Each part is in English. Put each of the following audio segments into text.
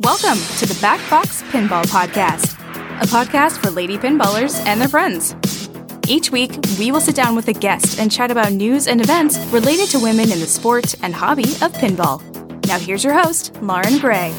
Welcome to the Back Box Pinball Podcast, a podcast for lady pinballers and their friends. Each week, we will sit down with a guest and chat about news and events related to women in the sport and hobby of pinball. Now, here's your host, Lauren Gray.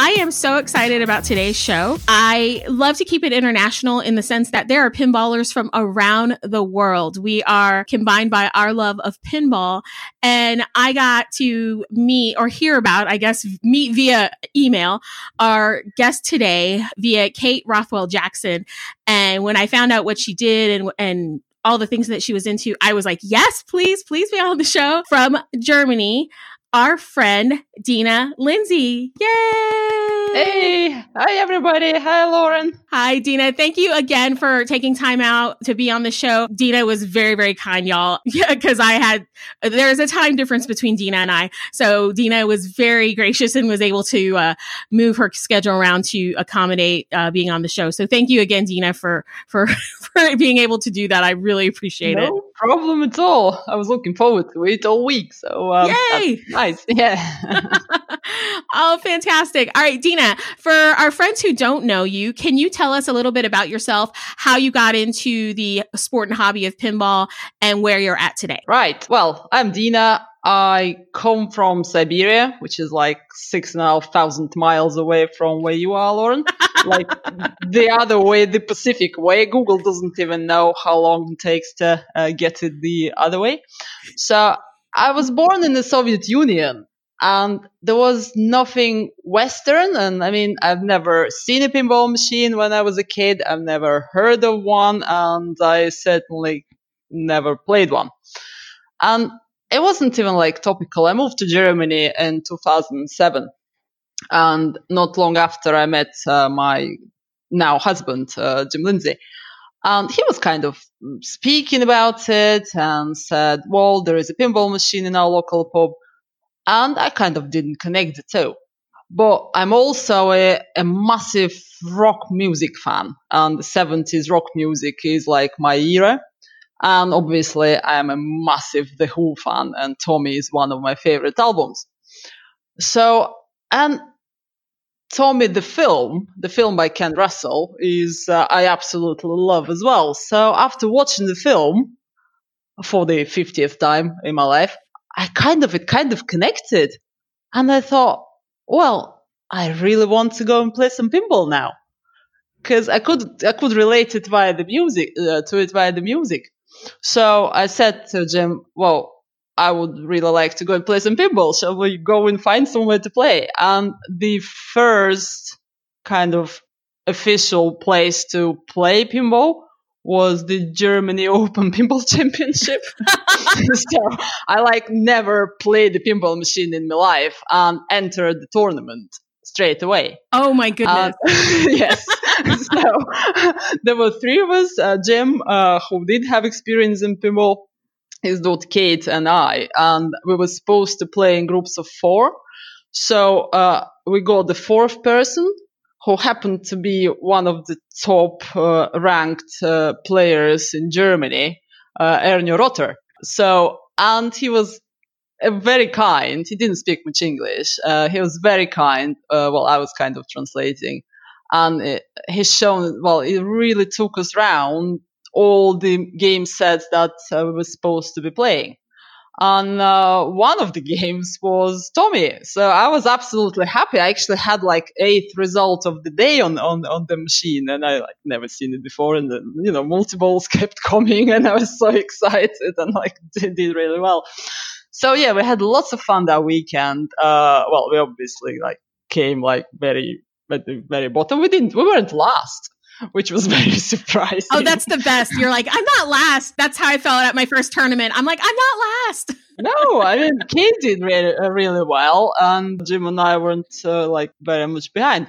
I am so excited about today's show. I love to keep it international in the sense that there are pinballers from around the world. We are combined by our love of pinball. And I got to meet or hear about, I guess, meet via email our guest today via Kate Rothwell Jackson. And when I found out what she did and, and all the things that she was into, I was like, yes, please, please be on the show from Germany our friend Dina Lindsay. Yay! Hey, hi everybody. Hi Lauren. Hi Dina. Thank you again for taking time out to be on the show. Dina was very, very kind, y'all. Yeah, because I had there's a time difference between Dina and I. So Dina was very gracious and was able to uh, move her schedule around to accommodate uh, being on the show. So thank you again, Dina, for for for being able to do that. I really appreciate no it. Problem at all. I was looking forward to it all week. So um, yay! nice. Yeah. oh, fantastic. All right, Dina, for our friends who don't know you, can you tell us a little bit about yourself, how you got into the sport and hobby of pinball, and where you're at today? Right. Well, I'm Dina. I come from Siberia, which is like six and a half thousand miles away from where you are, Lauren. like the other way, the Pacific way. Google doesn't even know how long it takes to uh, get it the other way. So I was born in the Soviet Union and there was nothing Western. And I mean, I've never seen a pinball machine when I was a kid. I've never heard of one and I certainly never played one. And it wasn't even like topical. I moved to Germany in 2007. And not long after I met uh, my now husband, uh, Jim Lindsay. And he was kind of speaking about it and said, well, there is a pinball machine in our local pub. And I kind of didn't connect the two. But I'm also a, a massive rock music fan. And the 70s rock music is like my era. And obviously, I am a massive The Who fan, and Tommy is one of my favorite albums. So, and Tommy the film, the film by Ken Russell, is uh, I absolutely love as well. So after watching the film for the 50th time in my life, I kind of it kind of connected, and I thought, well, I really want to go and play some pinball now, because I could I could relate it via the music uh, to it via the music. So I said to Jim, well, I would really like to go and play some pinball. Shall we go and find somewhere to play? And the first kind of official place to play pinball was the Germany Open Pinball Championship. so I like never played the pinball machine in my life and entered the tournament straight away. Oh my goodness. Uh, yes. so there were three of us, uh, Jim, uh, who did have experience in pinball, his daughter Kate and I, and we were supposed to play in groups of four. So uh, we got the fourth person who happened to be one of the top uh, ranked uh, players in Germany, uh, Ernie Rotter. So, and he was very kind. He didn't speak much English. Uh, he was very kind. Uh, well, I was kind of translating. And it, he's shown, well, he really took us around all the game sets that uh, we were supposed to be playing. And uh, one of the games was Tommy. So I was absolutely happy. I actually had like eighth result of the day on, on, on the machine and I like never seen it before. And the, you know, multiples kept coming and I was so excited and like did, did really well. So yeah, we had lots of fun that weekend. Uh, well, we obviously like came like very, at the very bottom. We didn't, we weren't last which was very surprising. Oh, that's the best. You're like, I'm not last. That's how I felt at my first tournament. I'm like, I'm not last. no, I mean, Kate did really, uh, really well, and Jim and I weren't uh, like very much behind.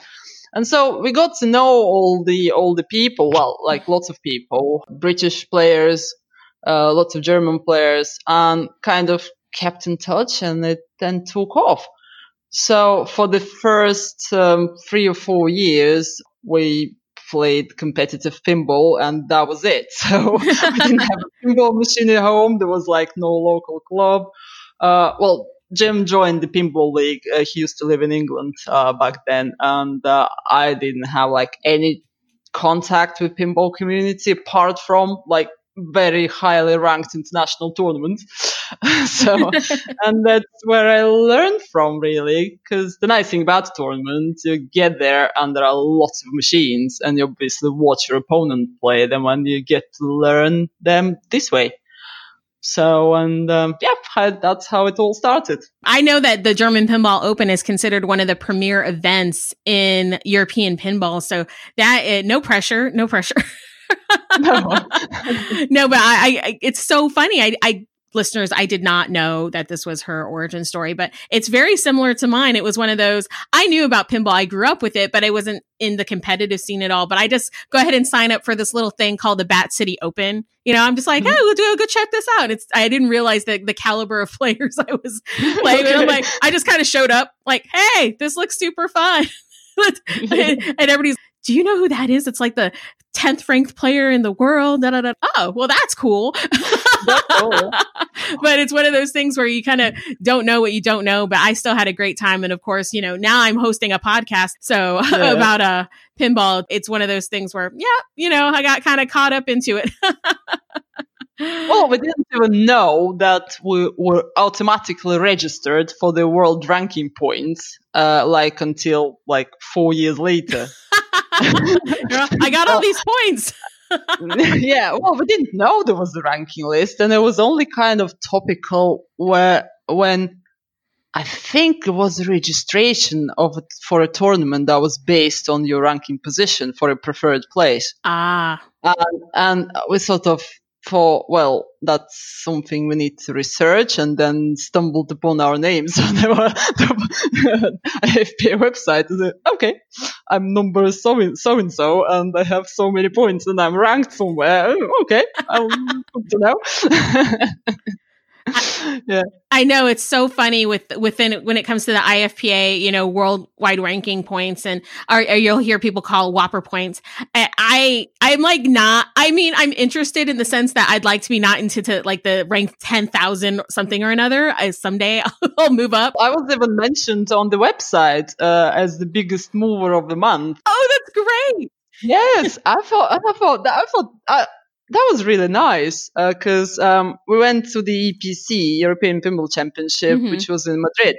And so we got to know all the all the people. Well, like lots of people, British players, uh, lots of German players, and kind of kept in touch, and it then took off. So for the first um, three or four years, we played competitive pinball and that was it. So we didn't have a pinball machine at home. There was like no local club. Uh, well, Jim joined the pinball league. Uh, he used to live in England uh, back then, and uh, I didn't have like any contact with pinball community apart from like very highly ranked international tournament. so, and that's where I learned from really, because the nice thing about tournament, you get there and there are lots of machines and you obviously watch your opponent play them and you get to learn them this way. So, and um, yeah, that's how it all started. I know that the German Pinball Open is considered one of the premier events in European pinball. So that uh, no pressure, no pressure. no, no, but I, I, it's so funny. I, I listeners, I did not know that this was her origin story, but it's very similar to mine. It was one of those I knew about pinball. I grew up with it, but I wasn't in the competitive scene at all. But I just go ahead and sign up for this little thing called the Bat City Open. You know, I'm just like, mm-hmm. we'll do go check this out. It's I didn't realize that the caliber of players I was playing. okay. I'm like, I just kind of showed up, like, hey, this looks super fun. and everybody's do you know who that is? It's like the 10th ranked player in the world. Da, da, da. Oh, well, that's cool. That's cool. but it's one of those things where you kind of don't know what you don't know. But I still had a great time. And of course, you know, now I'm hosting a podcast. So yeah. about uh, pinball, it's one of those things where, yeah, you know, I got kind of caught up into it. well, we didn't even know that we were automatically registered for the world ranking points, uh, like until like four years later. I got all these points. yeah, well, we didn't know there was a ranking list, and it was only kind of topical where when I think it was a registration of for a tournament that was based on your ranking position for a preferred place. Ah, and, and we sort of for well that's something we need to research and then stumbled upon our names. On the IFPA website said, okay I'm number so and so and so and I have so many points and I'm ranked somewhere. Oh, okay I'll to know yeah. I know it's so funny with within when it comes to the IFPA, you know, worldwide ranking points, and or, or you'll hear people call WPPR points. I I'm like not. I mean, I'm interested in the sense that I'd like to be not into to like the rank ten thousand something or another. I, someday I'll move up. I was even mentioned on the website uh, as the biggest mover of the month. Oh, that's great. Yes, I thought I thought that I thought. I, that was really nice because uh, um, we went to the EPC European Pinball Championship, mm-hmm. which was in Madrid,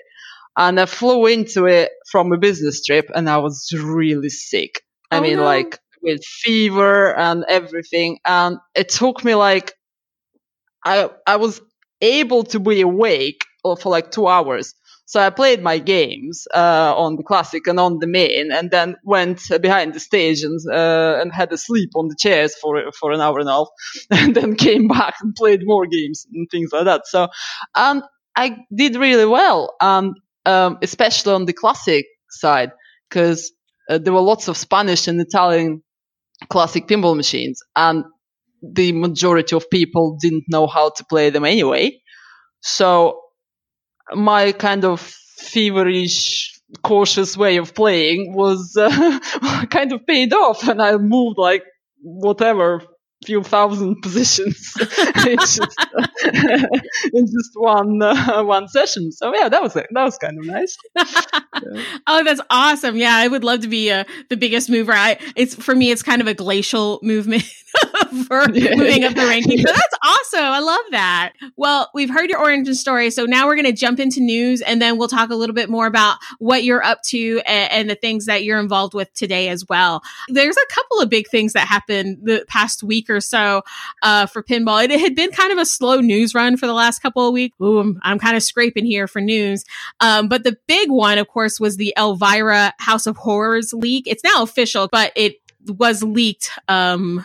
and I flew into it from a business trip, and I was really sick. I oh, mean, no. like with fever and everything, and it took me like I I was able to be awake for like two hours so I played my games uh, on the classic and on the main, and then went behind the stage and, uh, and had a sleep on the chairs for for an hour and a half, and then came back and played more games and things like that. So, and I did really well, and um, especially on the classic side, because uh, there were lots of Spanish and Italian classic pinball machines, and the majority of people didn't know how to play them anyway. So my kind of feverish cautious way of playing was uh, kind of paid off and I moved like whatever few thousand positions in, just, uh, in just one uh, one session. So yeah, that was that was kind of nice. Yeah. oh, that's awesome! Yeah, I would love to be uh, the biggest mover. I it's for me, it's kind of a glacial movement. for yeah. moving up the rankings. So that's awesome. I love that. Well, we've heard your origin story. So now we're going to jump into news and then we'll talk a little bit more about what you're up to and, and, the things that you're involved with today as well. There's a couple of big things that happened the past week or so uh, for pinball. It, it, had been kind of a slow news run for the last couple of weeks. Ooh, I'm, I'm kind of scraping here for news. Um, but the big one, of course, was the Elvira House of Horrors leak. It's now official, but it was leaked um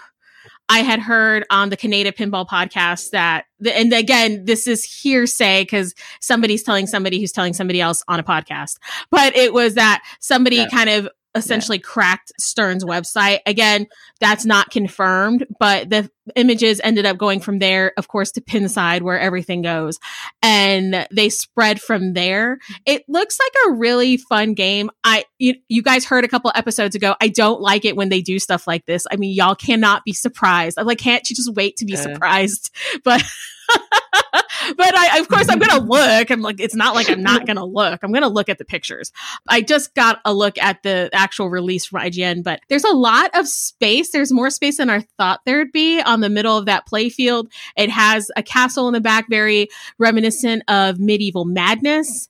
I had heard on the Canada Pinball podcast that, and again, this is hearsay because somebody's telling somebody who's telling somebody else on a podcast, but it was that somebody yeah. kind of essentially yeah. cracked Stern's website. Again, that's not confirmed, but the images ended up going from there, of course, to Pinside where everything goes. And they spread from there. It looks like a really fun game. I, you, you guys heard a couple episodes ago. I don't like it when they do stuff like this. I mean, y'all cannot be surprised. I'm like, can't you just wait to be surprised? But but I, of course, I'm going to look. I'm like, it's not like I'm not going to look. I'm going to look at the pictures. I just got a look at the actual release from IGN, but there's a lot of space. There's more space than I thought there'd be on the middle of that playfield. It has a castle in the back, very reminiscent of medieval madness.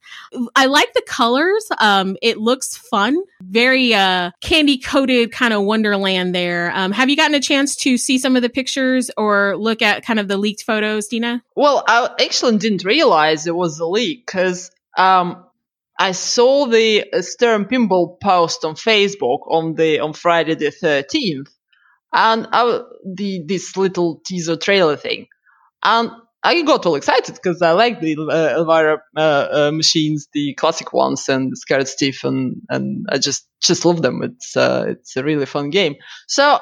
I like the colors. Um, it looks fun, very uh, candy coated kind of wonderland there. Um, have you gotten a chance to see some of the pictures or look at kind of the leaked photos, Dina? Well, I actually didn't realize it was a leak because um, I saw the Stern Pinball post on Facebook on the on Friday the thirteenth, and I, the this little teaser trailer thing, and I got all excited because I like the uh, Elvira uh, uh, machines, the classic ones, and Scared Stiff, and and I just just love them. It's uh, it's a really fun game. So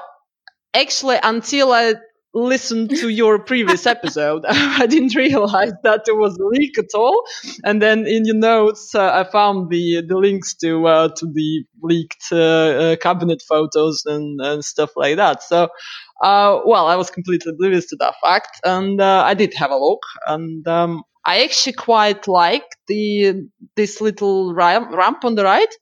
actually, until I listened to your previous episode, I didn't realize that there was a leak at all. And then in your notes, uh, I found the the links to uh, to the leaked uh, uh cabinet photos and, and stuff like that. So, uh, well, I was completely oblivious to that fact, and uh, I did have a look, and um, I actually quite like the this little ramp on the right.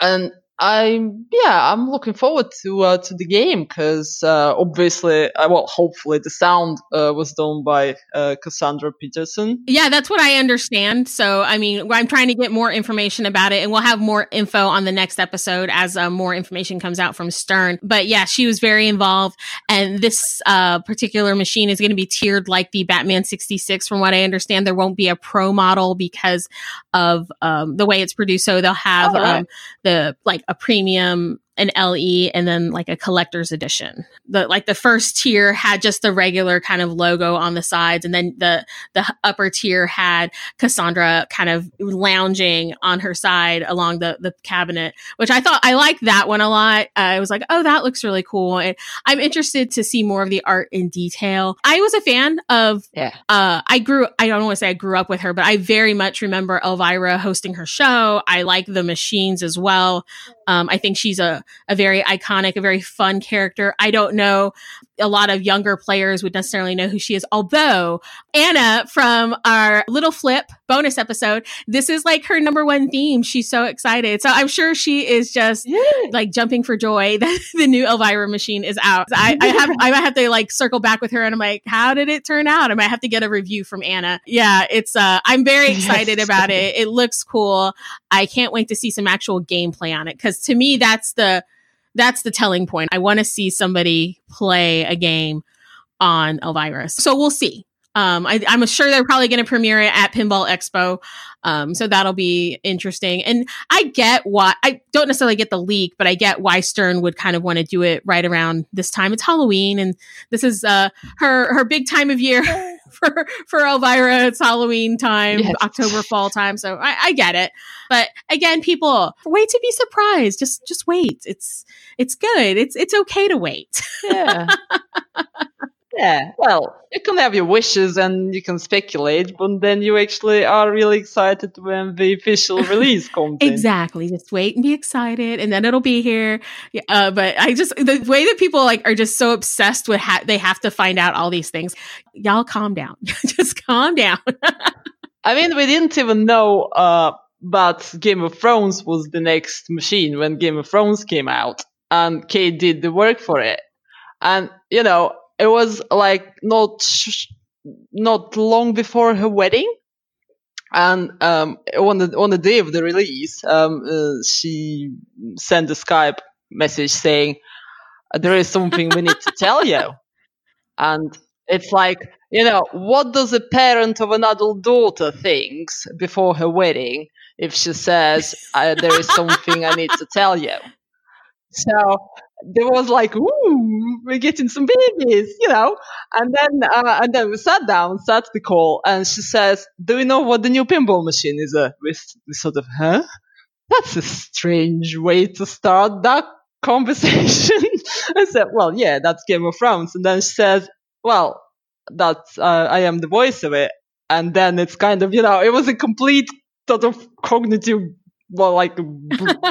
And I'm yeah, I'm looking forward to uh, to the game because uh, obviously, uh, well, hopefully, the sound uh, was done by uh, Cassandra Peterson. Yeah, that's what I understand. So, I mean, I'm trying to get more information about it, and we'll have more info on the next episode as uh, more information comes out from Stern. But yeah, she was very involved, and this particular machine is going to be tiered like the Batman 66. From what I understand, there won't be a pro model because of um, the way it's produced. So they'll have right. um, the like premium an LE and then like a collector's edition. The like the first tier had just the regular kind of logo on the sides and then the the upper tier had Cassandra kind of lounging on her side along the the cabinet, which I thought I liked that one a lot. I was like, "Oh, that looks really cool." And I'm interested to see more of the art in detail. I was a fan of yeah. uh I grew I don't want to say I grew up with her, but I very much remember Elvira hosting her show. I like the machines as well. Um, I think she's a, a very iconic, a very fun character. I don't know a lot of younger players would necessarily know who she is. Although Anna from our little flip bonus episode, this is like her number one theme. She's so excited. So I'm sure she is just like jumping for joy that the new Elvira machine is out. I, I have, I might have to like circle back with her and I'm like, how did it turn out? I might have to get a review from Anna. Yeah, it's, uh, I'm very excited yes. about it. It looks cool. I can't wait to see some actual gameplay on it. Cause to me, that's the, that's the telling point. I want to see somebody play a game on Elvira. So we'll see. Um, I, am sure they're probably going to premiere it at Pinball Expo. Um, so that'll be interesting. And I get why, I don't necessarily get the leak, but I get why Stern would kind of want to do it right around this time. It's Halloween and this is, uh, her, her big time of year for, for Elvira. It's Halloween time, yes. October, fall time. So I, I get it. But again, people wait to be surprised. Just, just wait. It's, it's good. It's, it's okay to wait. Yeah. Yeah, well, you can have your wishes and you can speculate, but then you actually are really excited when the official release comes. exactly. In. Just wait and be excited, and then it'll be here. Uh, but I just the way that people like are just so obsessed with ha- they have to find out all these things. Y'all, calm down. just calm down. I mean, we didn't even know. Uh, but Game of Thrones was the next machine when Game of Thrones came out, and Kate did the work for it. And you know, it was like not not long before her wedding and um, on the on the day of the release, um, uh, she sent a Skype message saying, "There is something we need to tell you," and it's like you know, what does a parent of an adult daughter thinks before her wedding if she says, "There is something I need to tell you"? So there was like, ooh, we're getting some babies, you know. And then, uh, and then we sat down, sat the call, and she says, "Do you know what the new pinball machine is?" Uh, sort of, huh? That's a strange way to start that conversation. I said, well, yeah, that's Game of Thrones. And then she says, well, that's, uh, I am the voice of it. And then it's kind of, you know, it was a complete sort of cognitive, well, like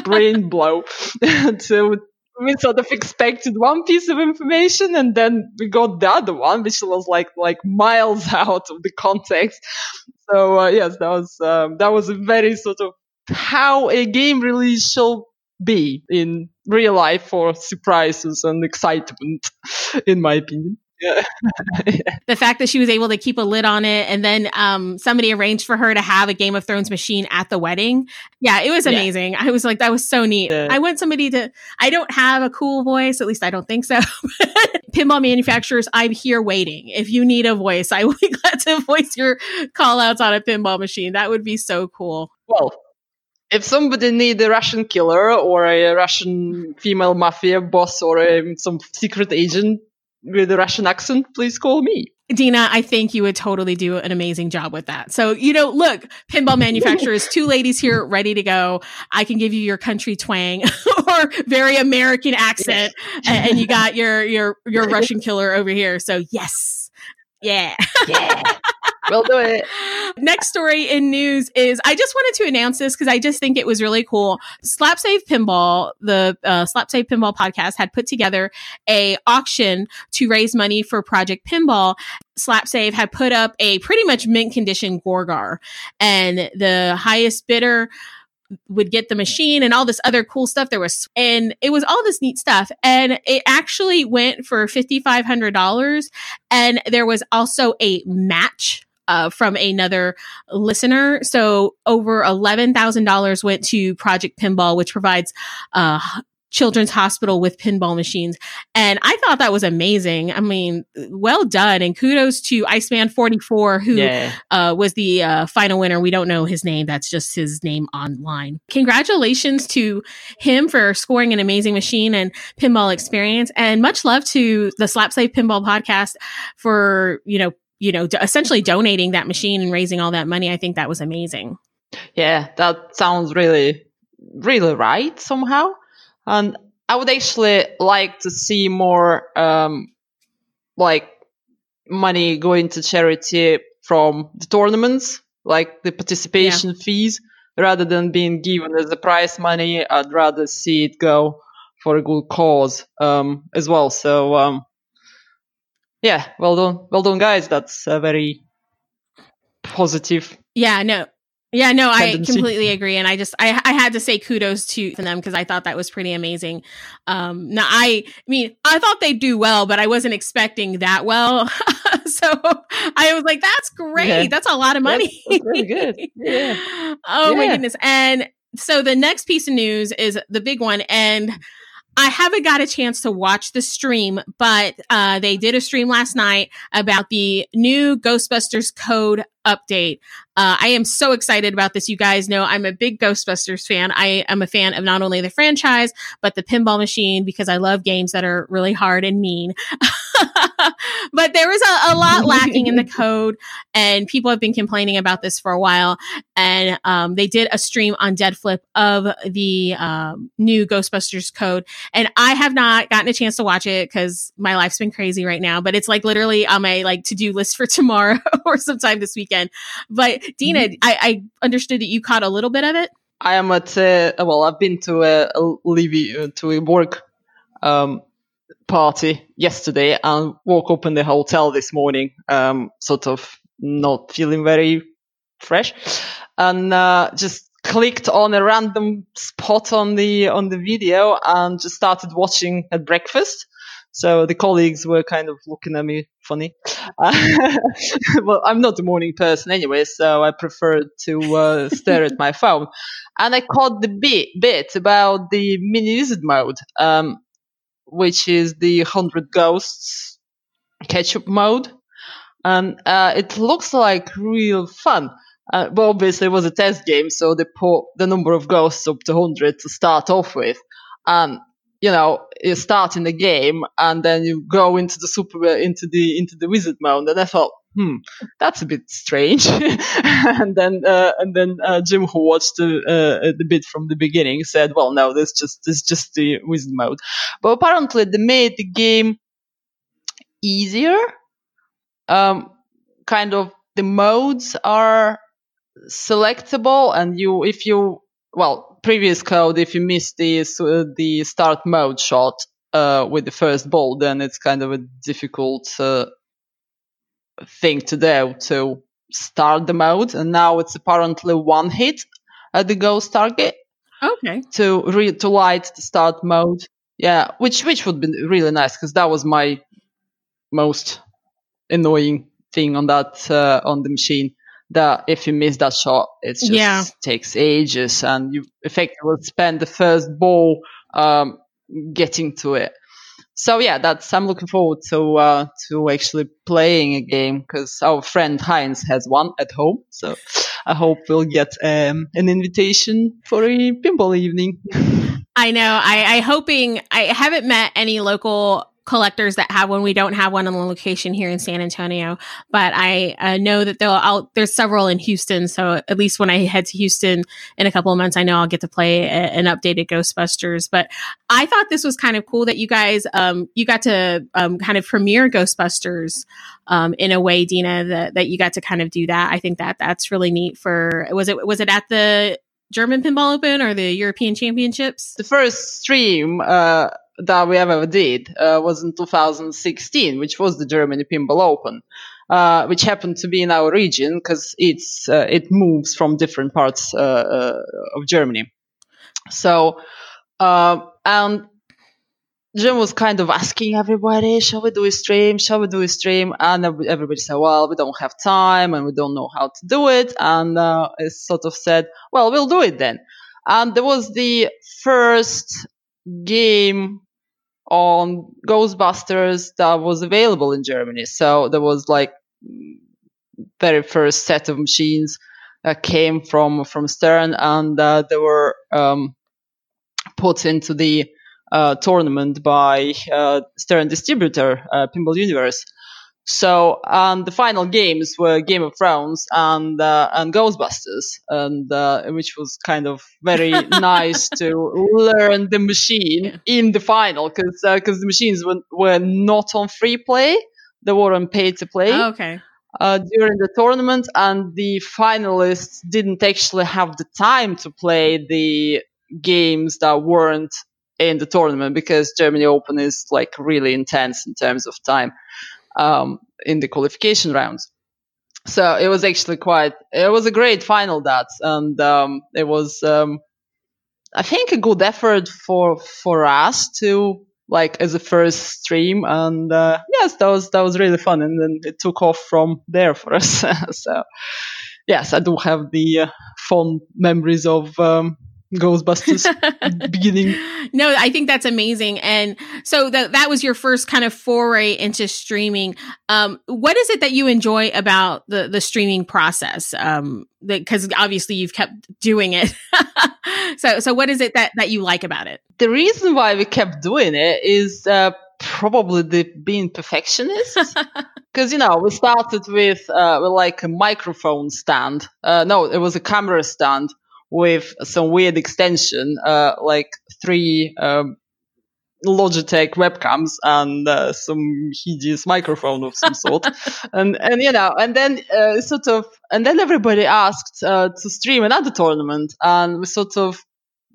brain blow to, we sort of expected one piece of information and then we got the other one, which was like like miles out of the context. So uh, yes, that was um, that was a very sort of how a game release shall be in real life for surprises and excitement, in my opinion. Yeah. the fact that she was able to keep a lid on it and then um, somebody arranged for her to have a Game of Thrones machine at the wedding. Yeah, it was amazing. Yeah. I was like, that was so neat. Yeah. I want somebody to, I don't have a cool voice, at least I don't think so. Pinball manufacturers, I'm here waiting. If you need a voice, I would be glad to voice your call outs on a pinball machine. That would be so cool. Well, if somebody need a Russian killer or a Russian female mafia boss or a, some secret agent, with a Russian accent, please call me. Dina, I think you would totally do an amazing job with that. So, you know, look, pinball manufacturers, two ladies here ready to go. I can give you your country twang or very American accent and, and you got your your your Russian killer over here. So, yes. Yeah. Yeah. We'll do it. Next story in news is I just wanted to announce this because I just think it was really cool. Slap Save Pinball, the uh, Slap Save Pinball podcast, had put together a auction to raise money for Project Pinball. Slap Save had put up a pretty much mint condition Gorgar, and the highest bidder would get the machine and all this other cool stuff. There was, and it was all this neat stuff. And it actually went for $5,500. And there was also a match uh, from another listener. So over $11,000 went to Project Pinball, which provides uh, children's hospital with pinball machines. And I thought that was amazing. I mean, well done. And kudos to Iceman 44, who yeah. uh, was the uh, final winner. We don't know his name. That's just his name online. Congratulations to him for scoring an amazing machine and pinball experience. And much love to the Slap Save Pinball podcast for, you know, you know, essentially donating that machine and raising all that money. I think that was amazing. Yeah, that sounds really, really right somehow. And I would actually like to see more, um, like money going to charity from the tournaments, like the participation yeah. fees, rather than being given as a prize money. I'd rather see it go for a good cause, um, as well. So, um, yeah, well done, well done, guys. That's a very positive. Yeah, no, yeah, no, tendency. I completely agree, and I just I I had to say kudos to them because I thought that was pretty amazing. Um, now I, I mean I thought they'd do well, but I wasn't expecting that well. so I was like, "That's great! Yeah. That's a lot of money." That's, that's really good. Yeah. oh yeah. my goodness! And so the next piece of news is the big one, and I haven't got a chance to watch the stream, but uh, they did a stream last night about the new Ghostbusters code update. Uh, I am so excited about this. You guys know I'm a big Ghostbusters fan. I am a fan of not only the franchise, but the pinball machine because I love games that are really hard and mean. but there was a, a, lot lacking in the code, and people have been complaining about this for a while. And um, they did a stream on Dead Flip of the um, new Ghostbusters code, and I have not gotten a chance to watch it because my life's been crazy right now. But it's like literally on my like to do list for tomorrow or sometime this weekend. But Dina, mm-hmm. I, I, understood that you caught a little bit of it. I am at uh, well, I've been to a, a Livy uh, to a work um, party yesterday and woke up in the hotel this morning, um, sort of not feeling very fresh, and uh, just clicked on a random spot on the on the video and just started watching at breakfast. So the colleagues were kind of looking at me funny. Uh, well, I'm not a morning person anyway, so I prefer to uh, stare at my phone. And I caught the bit, bit about the mini wizard mode, um, which is the 100 ghosts ketchup mode. And uh, it looks like real fun. Uh, but obviously it was a test game, so they put the number of ghosts up to 100 to start off with. And you know, you start in the game and then you go into the super, into the, into the wizard mode. And I thought, hmm, that's a bit strange. and then, uh, and then uh, Jim, who watched the, uh, the bit from the beginning, said, "Well, no, this just this just the wizard mode." But apparently, they made the game easier. Um, kind of the modes are selectable, and you if you well previous code if you miss the uh, the start mode shot uh, with the first ball, then it's kind of a difficult uh, thing to do to start the mode. And now it's apparently one hit at the ghost target. Okay. To re- to light the start mode. Yeah, which which would be really nice because that was my most annoying thing on that uh, on the machine. That if you miss that shot, it just Yeah. takes ages, and you effectively spend the first ball um, getting to it. So yeah, that's I'm looking forward to uh, to actually playing a game because our friend Heinz has one at home. So I hope we'll get um, an invitation for a pinball evening. I know. I, I hoping I haven't met any local collectors that have one. We don't have one on the location here in San Antonio, but I uh, know that there's several in Houston, so at least when I head to Houston in a couple of months, I know I'll get to play a, an updated Ghostbusters. But I thought this was kind of cool that you guys um, you got to um, kind of premiere Ghostbusters um, in a way, Dina, that that you got to kind of do that. I think that that's really neat. For was it was it at the German Pinball Open or the European Championships? The first stream uh, that we ever did uh, was in 2016, which was the Germany Pinball Open, uh, which happened to be in our region because it's uh, it moves from different parts uh, uh, of Germany. So, um, and Jim was kind of asking everybody, "Shall we do a stream? Shall we do a stream?" And everybody said, "Well, we don't have time and we don't know how to do it." And uh, it sort of said, "Well, we'll do it then." And there was the first game on Ghostbusters that was available in Germany. So there was like very first set of machines came from from Stern, and uh, they were um, put into the uh, tournament by uh, Stern distributor uh, Pinball Universe. So um, the final games were Game of Thrones and uh, and Ghostbusters, and uh, which was kind of very nice to learn the machine Yeah. in the final because because the machines were were not on free play; they were on pay to play Oh, okay. uh, during the tournament, and the finalists didn't actually have the time to play the games that weren't in the tournament because Germany Open is like really intense in terms of time um, in the qualification rounds. So it was actually quite. It was a great final that, and um, it was, um, I think, a good effort for for us to like as a first stream, and uh, yes, that was that was really fun, and then it took off from there for us. so yes, I do have the uh, fond memories of um, Ghostbusters beginning. No, I think that's amazing. And so that that was your first kind of foray into streaming. Um, what is it that you enjoy about the the streaming process? Um, because obviously you've kept doing it. so so what is it that that you like about it? The reason why we kept doing it is uh, probably the being perfectionists. Because you know we started with uh, with like a microphone stand. Uh, no, it was a camera stand with some weird extension, uh, like three um, Logitech webcams and uh, some hideous microphone of some sort. and and you know, and then uh, sort of, and then everybody asked uh, to stream another tournament, and we sort of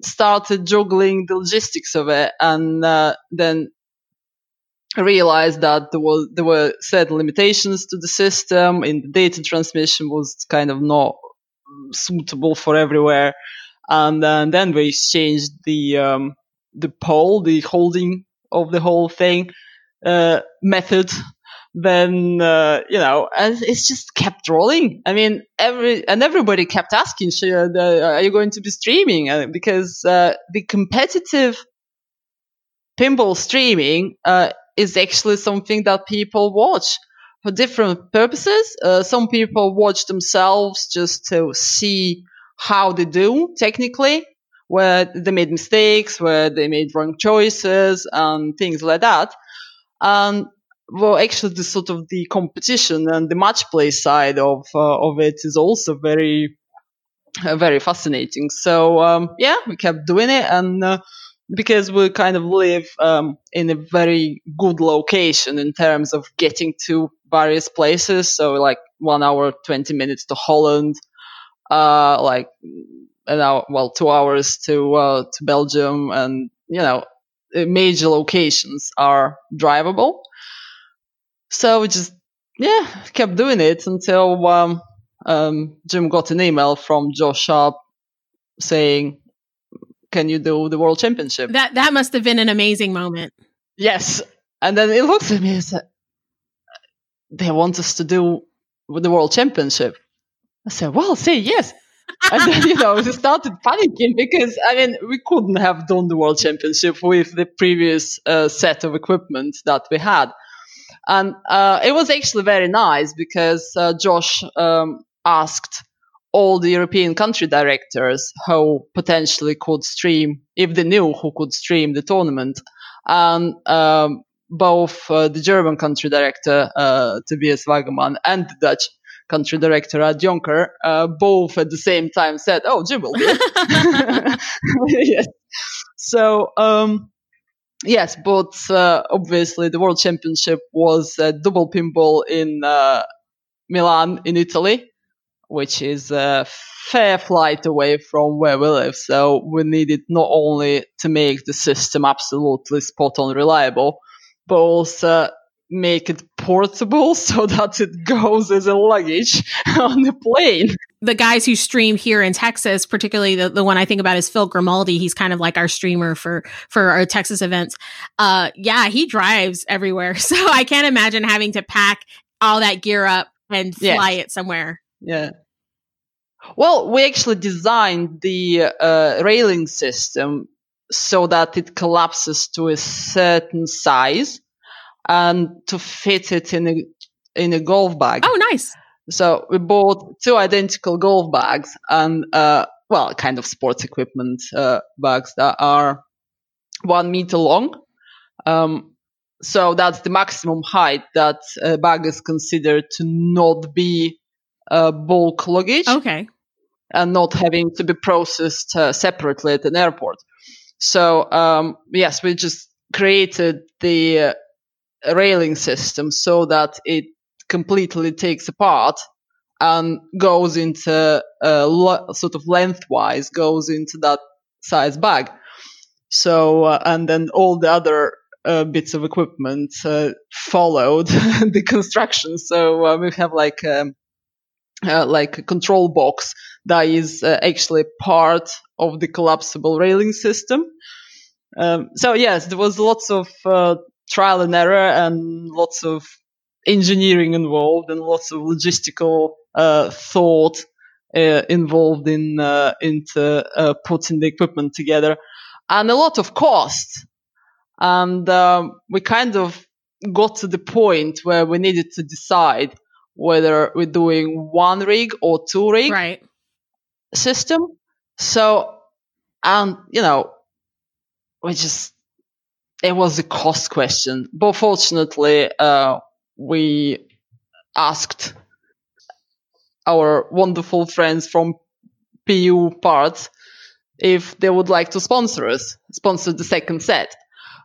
started juggling the logistics of it, and uh, then realized that there was there were certain limitations to the system in the data transmission was kind of not suitable for everywhere. And, uh, then we changed the um, the pole the holding of the whole thing uh, method. Then uh, you know and it's just kept rolling. I mean every and everybody kept asking "Sh- uh, are you going to be streaming? Because uh, the competitive pinball streaming uh, is actually something that people watch for different purposes. Uh, some people watch themselves just to see how they do technically, where they made mistakes, where they made wrong choices, and things like that. And well, actually, the sort of the competition and the match play side of uh, of it is also very uh, very fascinating. So um, yeah, we kept doing it, and uh, because we kind of live um, in a very good location in terms of getting to various places. So like one hour, twenty minutes to Holland, uh, like an hour, well, two hours to uh, to Belgium, and you know, major locations are drivable. So we just yeah kept doing it until um, um, Jim got an email from Josh Sharpe saying, "Can you do the World Championship?" That that must have been an amazing moment. Yes, and then he looked at me and said, "They want us to do the World Championship." I said, "Well, say yes." and then, you know, we started panicking because, I mean, we couldn't have done the World Championship with the previous uh, set of equipment that we had. And uh, it was actually very nice because uh, Josh um, asked all the European country directors who potentially could stream, if they knew who could stream the tournament. And um, both uh, the German country director, uh, Tobias Waggermann, and the Dutch country director Ad Jonker, uh, both at the same time said, "Oh, Jim will do yes. So um, yes, but uh, obviously the World Championship was a double pinball in uh, Milan in Italy, which is a fair flight away from where we live. So we needed not only to make the system absolutely spot on reliable, but also make it portable so that it goes as a luggage on the plane. The guys who stream here in Texas, particularly the, the one I think about is Phil Grimaldi. He's kind of like our streamer for for our Texas events. Uh yeah, he drives everywhere. So I can't imagine having to pack all that gear up and fly yes. it somewhere. Yeah. Well, we actually designed the uh, railing system so that it collapses to a certain size and to fit it in a in a golf bag. Oh, nice. So we bought two identical golf bags and uh, well, kind of sports equipment uh, bags that are one meter long. Um, so that's the maximum height that a bag is considered to not be uh, bulk luggage. Okay. And not having to be processed uh, separately at an airport. So um, yes, we just created the uh, railing system so that it completely takes apart and goes into uh, lo- sort of lengthwise goes into that size bag. So uh, and then all the other uh, bits of equipment uh, followed the construction. So uh, we have like um, uh, like a control box that is actually part of the collapsible railing system. Um, so yes, there was lots of trial and error and lots of engineering involved and lots of logistical uh, thought uh, involved in uh, into uh, putting the equipment together and a lot of cost and um, we kind of got to the point where we needed to decide whether we're doing one rig or two rig right. system so and you know we just it was a cost question, but fortunately, uh, we asked our wonderful friends from PU Parts if they would like to sponsor us, sponsor the second set.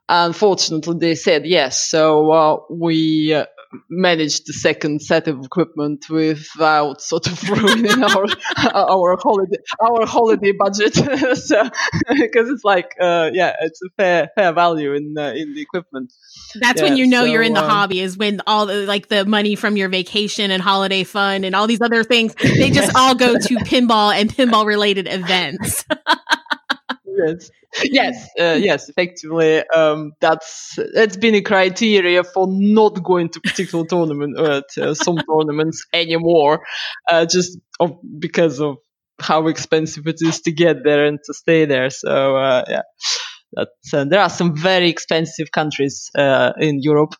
Unfortunately, they said yes. So uh, we uh, manage the second set of equipment without sort of ruining our our holiday our holiday budget. so because it's like uh, yeah, it's a fair fair value in uh, in the equipment. That's yeah, when you know so, you're in the um, hobby is when all the like the money from your vacation and holiday fun and all these other things they just all go to pinball and pinball related events. Yes yes, uh, yes, effectively, um, that's that's been a criteria for not going to particular tournament or uh, to some tournaments anymore, uh, just of, because of how expensive it is to get there and to stay there. So uh, yeah, that's, uh, there are some very expensive countries uh, in Europe.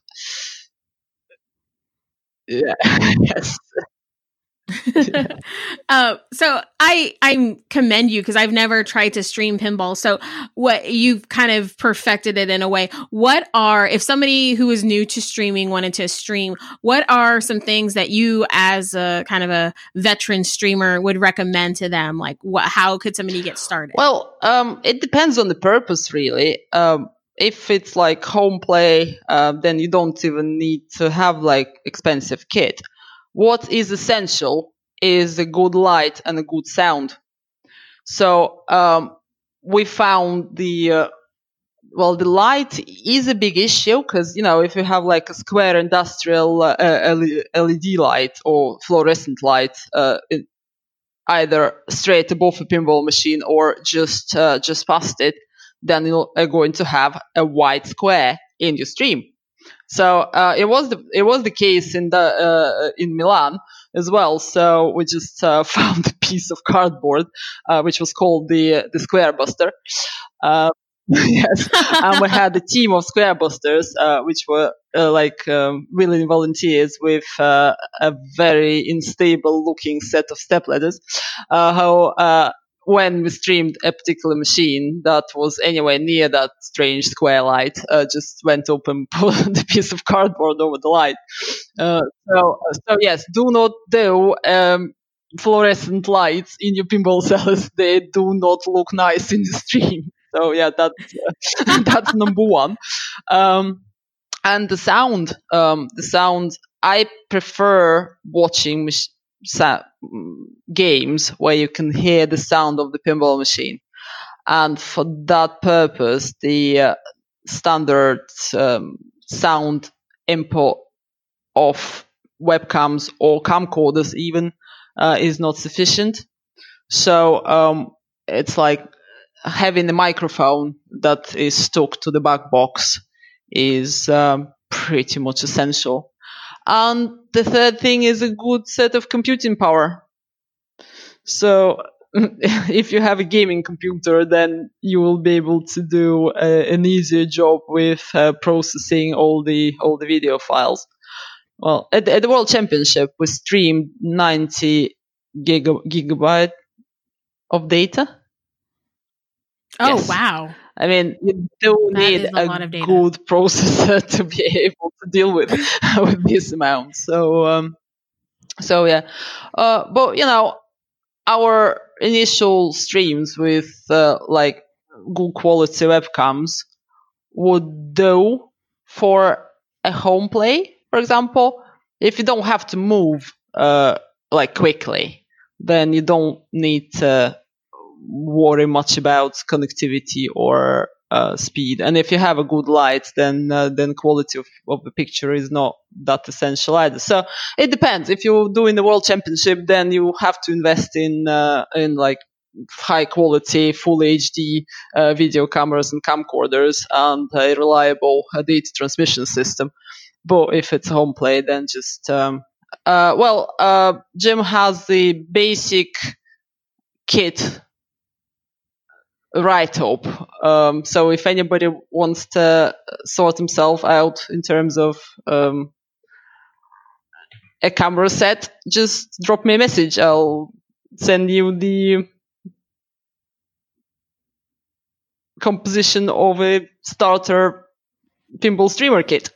Yeah. yes. uh, so I I commend you because I've never tried to stream pinball. So what you've kind of perfected it in a way. What are if somebody who is new to streaming wanted to stream? What are some things that you, as a kind of a veteran streamer, would recommend to them? Like, what? How could somebody get started? Well, um, it depends on the purpose, really. Um, if it's like home play, uh, then you don't even need to have like expensive kit what is essential is a good light and a good sound. So um, we found the uh, well, the light is a big issue because you know if you have like a square industrial uh, LED light or fluorescent light, uh, it, either straight above a pinball machine or just uh, just past it, then you're going to have a white square in your stream. So uh, it was the it was the case in the uh, in Milan as well. So we just uh, found a piece of cardboard uh, which was called the the Square Buster. Uh, yes, and we had a team of Square Busters, uh, which were like um, willing volunteers with a very unstable looking set of step ladders. how when we streamed a particular machine that was anywhere near that strange square light, uh, just went up and put the piece of cardboard over the light. Uh, so, so yes, do not do um, fluorescent lights in your pinball cells. They do not look nice in the stream. So yeah, that's uh, that's number one. Um, and the sound, um, the sound. I prefer watching mach- sa- games where you can hear the sound of the pinball machine. And for that purpose, the uh, standard um, sound input of webcams or camcorders even uh, is not sufficient. So um, it's like having a microphone that is stuck to the back box is um, pretty much essential. And the third thing is a good set of computing power. So if you have a gaming computer, then you will be able to do a, an easier job with uh, processing all the all the video files. Well, at, at the World Championship, we streamed 90 giga, gigabyte of data. Oh yes. wow! I mean, you do that need a, a good processor to be able to deal with with this amount. So, um, so yeah, uh, but you know, our initial streams with uh, like good quality webcams would do for a home play, for example. If you don't have to move uh, like quickly, then you don't need to worry much about connectivity or uh, speed. And if you have a good light, then uh, then quality of, of the picture is not that essential either. So it depends. If you're doing the world championship, then you have to invest in uh, in like high quality full HD uh, video cameras and camcorders and a reliable uh, data transmission system. But if it's home play, then just um, uh, well, Jim has the basic kit write up. Um, so if anybody wants to sort himself out in terms of um, a camera set, just drop me a message. I'll send you the composition of a starter pinball streamer kit.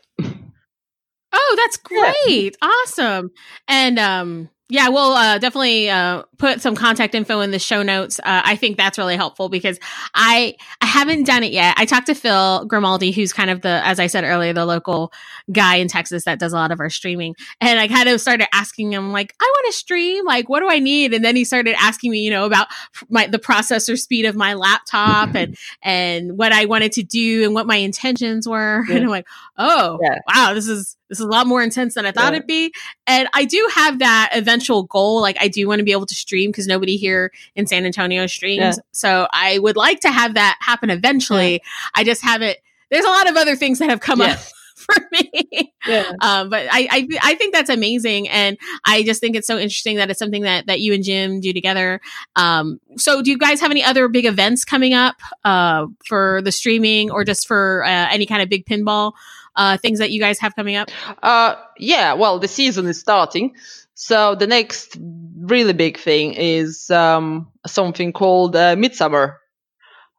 Oh, that's great. Yeah. Awesome. And um yeah, we'll uh, definitely uh, put some contact info in the show notes. Uh, I think that's really helpful because I I haven't done it yet. I talked to Phil Grimaldi, who's kind of the, as I said earlier, the local guy in Texas that does a lot of our streaming, and I kind of started asking him like, I want to stream, like, what do I need? And then he started asking me, you know, about my the processor speed of my laptop and and what I wanted to do and what my intentions were, yeah. and I'm like, oh, yeah. wow, this is this is a lot more intense than I thought yeah. it'd be. And I do have that eventual goal. Like I do want to be able to stream because nobody here in San Antonio streams. Yeah. So I would like to have that happen eventually. Yeah. I just haven't. There's a lot of other things that have come up for me. Yeah. Um, but I, I, I think that's amazing, and I just think it's so interesting that it's something that that you and Jim do together. Um, so do you guys have any other big events coming up uh, for the streaming or just for uh, any kind of big pinball? uh, things that you guys have coming up? Uh, yeah, well, the season is starting. So the next really big thing is um, something called uh, Midsummer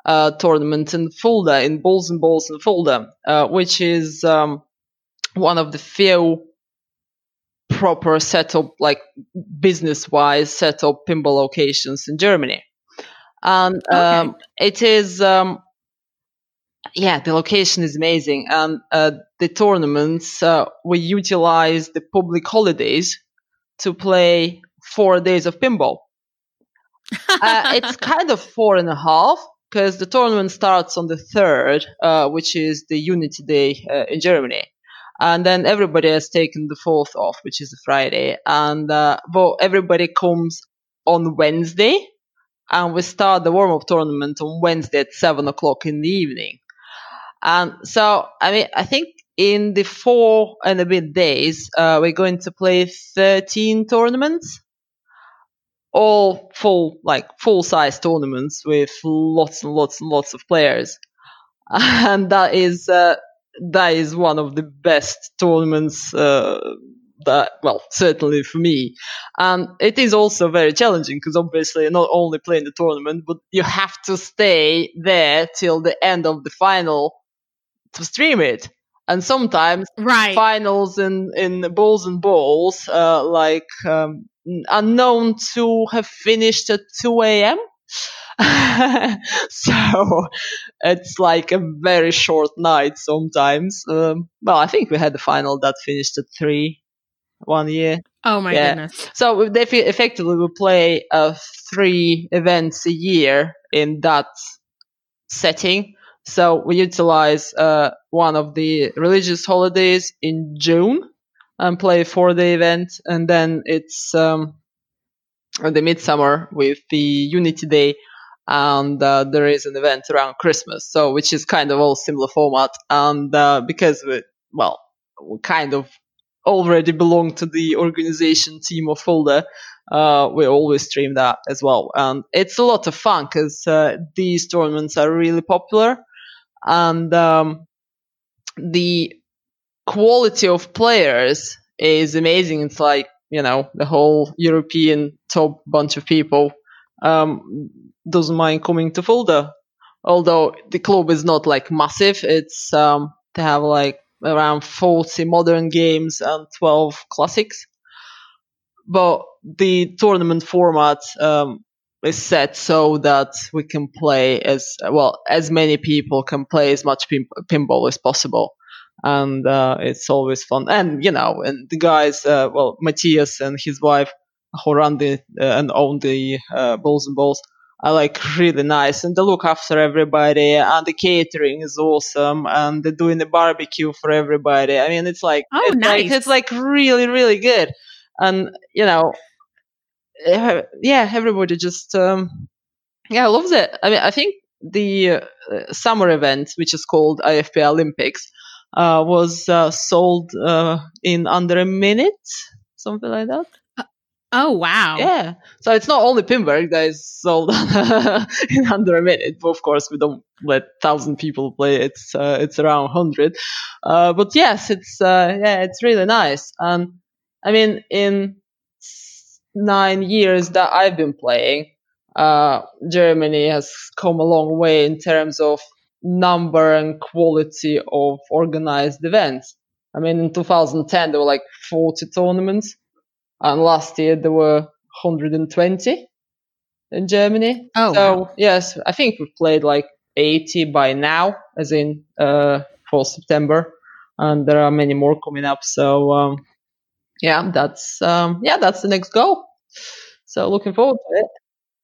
uh, Tournament in Fulda, in Bulls and Balls in Fulda, uh, which is um, one of the few proper setup, like business-wise setup pinball locations in Germany. And um, okay. it is um, yeah, the location is amazing, and uh, the tournaments uh, we utilize the public holidays to play four days of pinball. uh, it's kind of four and a half because the tournament starts on the third, uh, which is the Unity Day uh, in Germany, and then everybody has taken the fourth off, which is a Friday, and uh, well, everybody comes on Wednesday, and we start the warm up tournament on Wednesday at seven o'clock in the evening. And so, I mean, I think in the four and a bit days, uh, we're going to play 13 tournaments, all full, like full size tournaments with lots and lots and lots of players. And that is, uh, that is one of the best tournaments, uh, that, well, certainly for me. And it is also very challenging because obviously you're not only playing the tournament, but you have to stay there till the end of the final to stream it. And sometimes right. finals in, in bulls and balls, uh, like, um, are known to have finished at 2 a.m. so it's like a very short night sometimes. Um, well, I think we had the final that finished at 3 one year. Oh my yeah. goodness. So they effectively we play uh, three events a year in that setting. So we utilize uh, one of the religious holidays in June and play for the event, and then it's um, the midsummer with the Unity Day, and uh, there is an event around Christmas. So which is kind of all similar format, and uh, because we well we kind of already belong to the organization team of Fulda, uh, we always stream that as well. And it's a lot of fun because uh, these tournaments are really popular and um, the quality of players is amazing. It's like you know the whole European top bunch of people um, doesn't mind coming to Fulda. Although the club is not like massive, it's um, they have like around 40 modern games and 12 classics. But the tournament format um, is set so that we can play as well as many people can play as much pin- pinball as possible and uh, it's always fun and you know and the guys uh, well matthias and his wife who run the uh, and own the uh, bulls and balls are like really nice and they look after everybody and the catering is awesome and they're doing the barbecue for everybody i mean it's like oh, it's nice. like it's like really really good and you know uh, yeah, everybody just um, yeah loves it. I mean, I think the uh, summer event, which is called IFP Olympics, was uh, sold uh, in under a minute, something like that. Uh, oh wow! Yeah, so it's not only Pinburgh that is sold in under a minute, but of course we don't let thousand people play. It's it's around hundred, but yes, it's yeah, it's really nice. And I mean, in nine years that I've been playing, uh, Germany has come a long way in terms of number and quality of organized events. I mean, in 2010, there were like 40 tournaments, and last year there were 120 in Germany. Oh, so wow. yes, I think we've played like 80 by now, as in uh, for September, and there are many more coming up. So um, yeah, that's um, yeah, that's the next goal. So looking forward to it.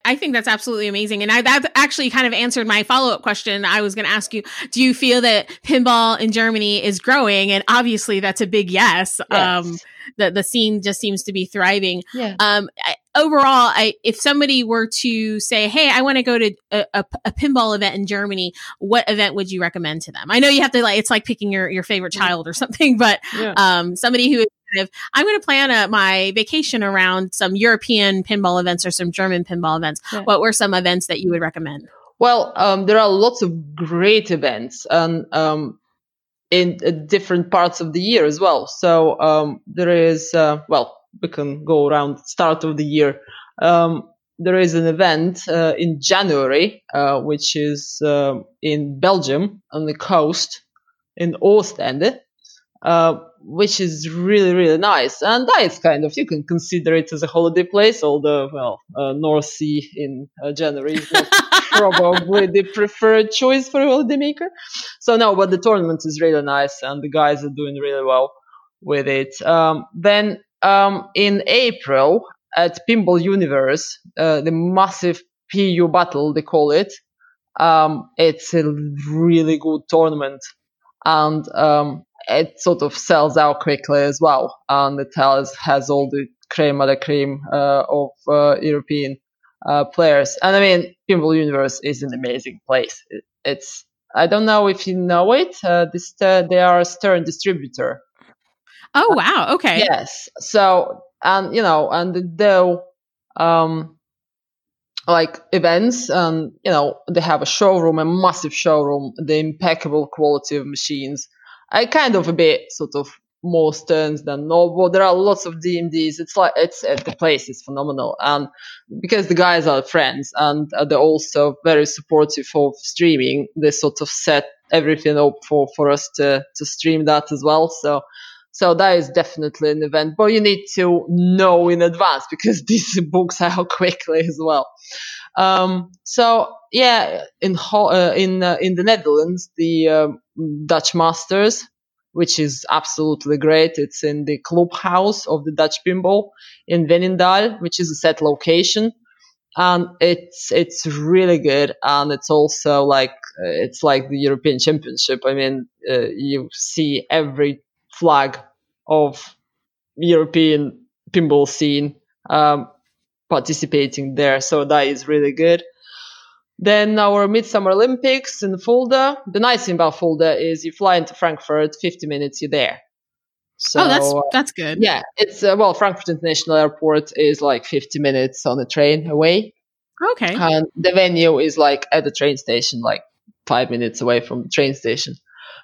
I think that's absolutely amazing. And I, that actually kind of answered my follow up question. I was going to ask you, do you feel that pinball in Germany is growing? And obviously that's a big yes. yes. Um, the, the scene just seems to be thriving. Yeah. Um, I, overall, I, if somebody were to say, Hey, I want to go to a, a, a, pinball event in Germany, what event would you recommend to them? I know you have to like, it's like picking your, your favorite child or something, but, yeah. um, somebody who kind of I'm going to plan a, my vacation around some European pinball events or some German pinball events. Yeah. What were some events that you would recommend? Well, um, there are lots of great events and um, in uh, different parts of the year as well. So um, there is uh, well we can go around start of the year. Um, there is an event uh, in January, uh, which is uh, in Belgium on the coast in Ostende, uh, which is really really nice. And that is kind of you can consider it as a holiday place, although well, uh, North Sea in uh, January is probably the preferred choice for a holidaymaker. So no, but the tournament is really nice, and the guys are doing really well with it. Um, then um, in April at Pinball Universe, uh, the massive PU battle they call it. Um, it's a really good tournament, and um, it sort of sells out quickly as well. And it has has all the cream of the cream uh, of uh, European uh, players. And I mean, Pinball Universe is an amazing place. It, it's I don't know if you know it. Uh, this they are a Stern distributor. Oh wow! Okay. Yes. So and you know and though um like events and you know they have a showroom a massive showroom the impeccable quality of machines i kind of a bit sort of more Sterns than Novo. There are lots of DMDs. It's like it's uh, the place is phenomenal, and because the guys are friends and uh, they're also very supportive of streaming, they sort of set everything up for for us to to stream that as well. So so that is definitely an event, but you need to know in advance because these books out quickly as well. Um, so yeah, in uh, in uh, in the Netherlands, the um, Dutch Masters, which is absolutely great. It's in the clubhouse of the Dutch Pinball in Veenendaal, which is a set location. And it's, it's really good. And it's also like, uh, it's like the European Championship. I mean, uh, you see every flag of European pinball scene um, participating there. So that is really good. Then our Midsummer Olympics in Fulda. The nice thing about Fulda is you fly into Frankfurt, 50 minutes, you're there. So, oh, that's that's good. Yeah, it's uh, well, Frankfurt International Airport is like 50 minutes on the train away. Okay. And the venue is like at the train station, like five minutes away from the train station.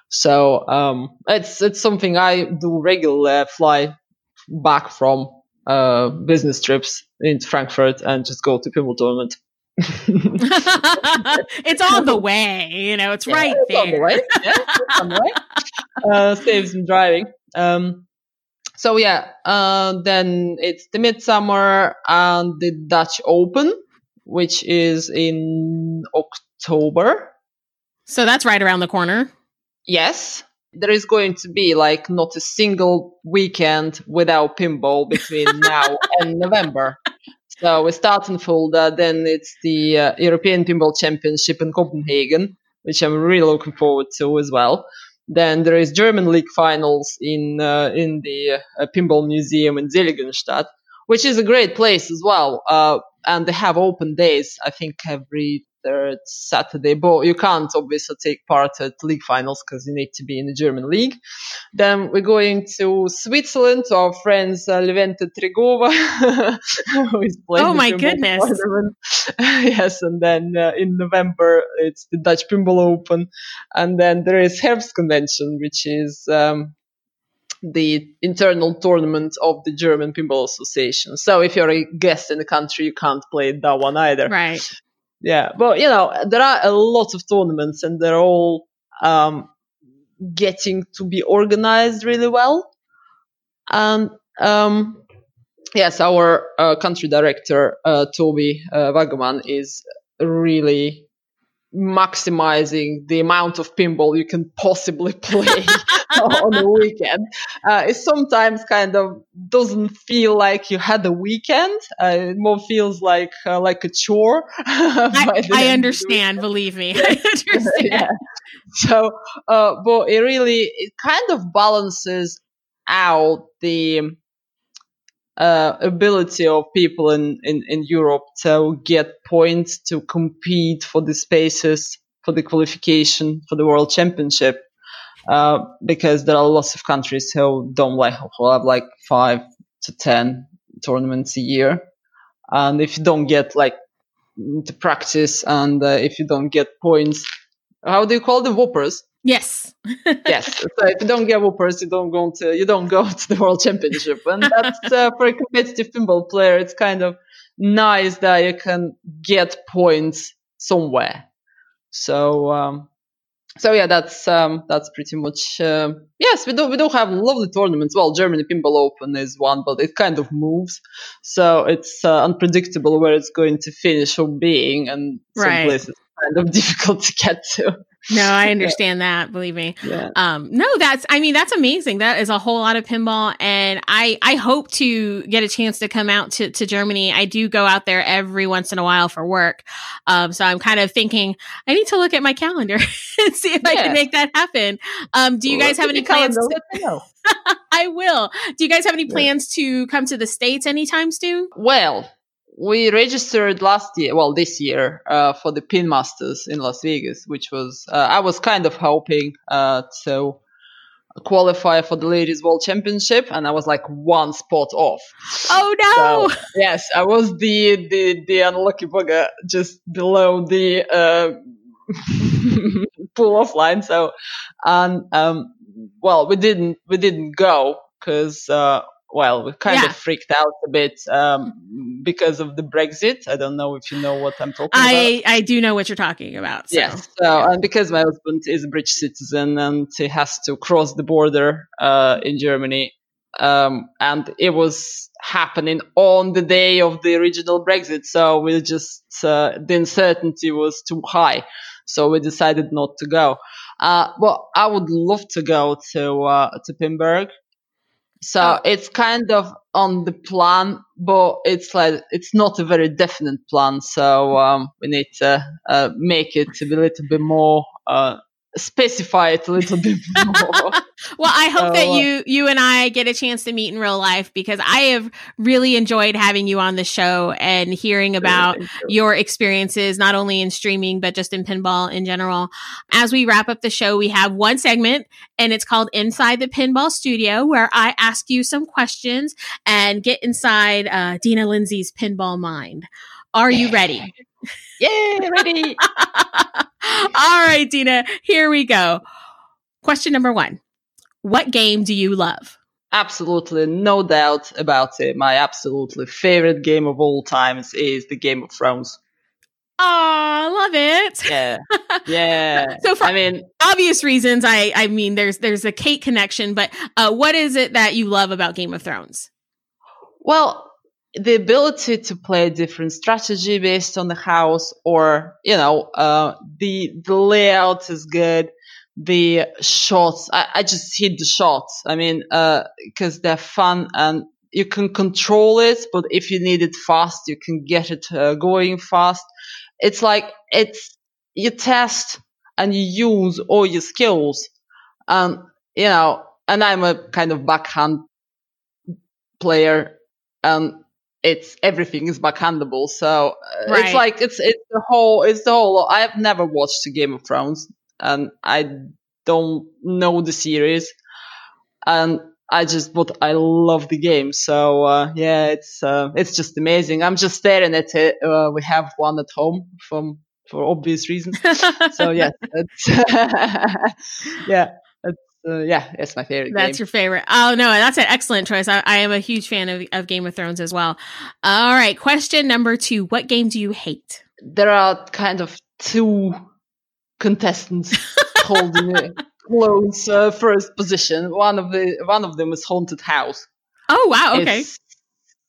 So um, it's it's something I do regularly. I fly back from uh, business trips into Frankfurt and just go to pinball tournament. it's on the way, you know. It's yeah, right it's there. On the way. Yeah, it's on the way. Uh, saves some driving. Um, so yeah, uh, then it's the midsummer and the Dutch Open, which is in October. So that's right around the corner yes, there is going to be like not a single weekend without pinball between now and November. So we start in Fulda, then it's the uh, European Pinball Championship in Copenhagen, which I'm really looking forward to as well. Then there is German League finals in uh, in the uh, Pinball Museum in Seligenstadt, which is a great place as well. Uh, and they have open days, I think, every third Saturday, but you can't obviously take part at league finals because you need to be in the German league. Then we're going to Switzerland to our friends uh, Levente Tregova, who is playing. Oh my goodness! yes, and then uh, in November it's the Dutch Pinball Open, and then there is Herbst Convention, which is. Um, the internal tournament of the German Pinball Association. So if you're a guest in the country, you can't play that one either. Right yeah, but you know there are a lot of tournaments, and they're all um, getting to be organized really well. And um, yes, our uh, country director uh, Toby uh, Wagaman is really maximizing the amount of pinball you can possibly play on a weekend. Uh, it sometimes kind of doesn't feel like you had a weekend. Uh, it more feels like uh, like a chore. I, I understand. Believe me, I understand. yeah. So, uh, but it really it kind of balances out the uh, ability of people in, in, in Europe to get points to compete for the spaces for the qualification for the World Championship. Uh, because there are lots of countries who don't like who have like five to ten tournaments a year, and if you don't get like to practice and uh, if you don't get points, how do you call them WPPRs? Yes. yes. So if you don't get WPPRs, you don't go to you don't go to the world championship, and that's uh, for a competitive pinball player. It's kind of nice that you can get points somewhere. So um, so yeah, that's um, that's pretty much uh, yes. We do we do have lovely tournaments. Well, Germany Pinball Open is one, but it kind of moves, so it's uh, unpredictable where it's going to finish or being, and some places kind of difficult to get to. No, I understand that. Believe me. Yeah. Um, no, that's, I mean, that's amazing. That is a whole lot of pinball. And I, I hope to get a chance to come out to, to Germany. I do go out there every once in a while for work. Um, so I'm kind of thinking I need to look at my calendar and see if I can make that happen. Um, do you guys have any plans? To, let me know. I will. Do you guys have any plans to come to the States anytime soon? Well, we registered last year, well, this year, uh, for the Pin Masters in Las Vegas, which was, uh, I was kind of hoping, uh, to qualify for the Ladies World Championship, and I was like one spot off. Oh no. So, yes, I was the, the, the unlucky bugger just below the, uh, pull off line. So, and, um, well, we didn't, we didn't go because, uh, well, we kind Yeah. of freaked out a bit, um, because of the Brexit. I don't know if you know what I'm talking about. I, I do know what you're talking about. So. Yes. So, and because my husband is a British citizen and he has to cross the border uh, in Germany, um, and it was happening on the day of the original Brexit, so we just uh, the uncertainty was too high, so we decided not to go. Uh, well, I would love to go to uh, to Pinburgh. So Oh. it's kind of on the plan, but it's like it's not a very definite plan. So um, we need to uh, make it a little bit more, uh, specify it a little bit more. Well, I hope that So, uh, you you and I get a chance to meet in real life because I have really enjoyed having you on the show and hearing about you. your experiences not only in streaming but just in pinball in general. As we wrap up the show, we have one segment and it's called Inside the Pinball Studio where I ask you some questions and get inside uh, Dina Lindsay's pinball mind. Are you ready? Yeah, ready? All right, Dina, here we go. Question number 1. What game do you love? absolutely, no doubt about it. My absolutely favorite game of all times is the Game of Thrones. Aw, love it. Yeah, yeah. So for I mean, obvious reasons, I I mean there's there's a Kate connection, but uh, what is it that you love about Game of Thrones? Well, the ability to play different strategy based on the house, or you know, uh, the the layout is good. The shots, I, I just hit the shots. I mean, because they're fun and you can control it, but if you need it fast, you can get it uh, going fast. It's like it's you test and you use all your skills, and you know. And I'm a kind of backhand player and it's everything is backhandable. So uh, Right. it's like it's it's the whole it's the whole. I have never watched Game of Thrones, and I don't know the series, and I just but I love the game. So uh, yeah, it's uh, it's just amazing. I'm just staring at it. Uh, we have one at home from for obvious reasons. so yeah, it's yeah, uh, yeah, it's my favorite That's game. your favorite. Oh no, that's an excellent choice. I, I am a huge fan of, of Game of Thrones as well. All right, question number two: What game do you hate? there are kind of two contestants holding a close uh, first position. One of the one of them is Haunted House. Oh wow, okay. It's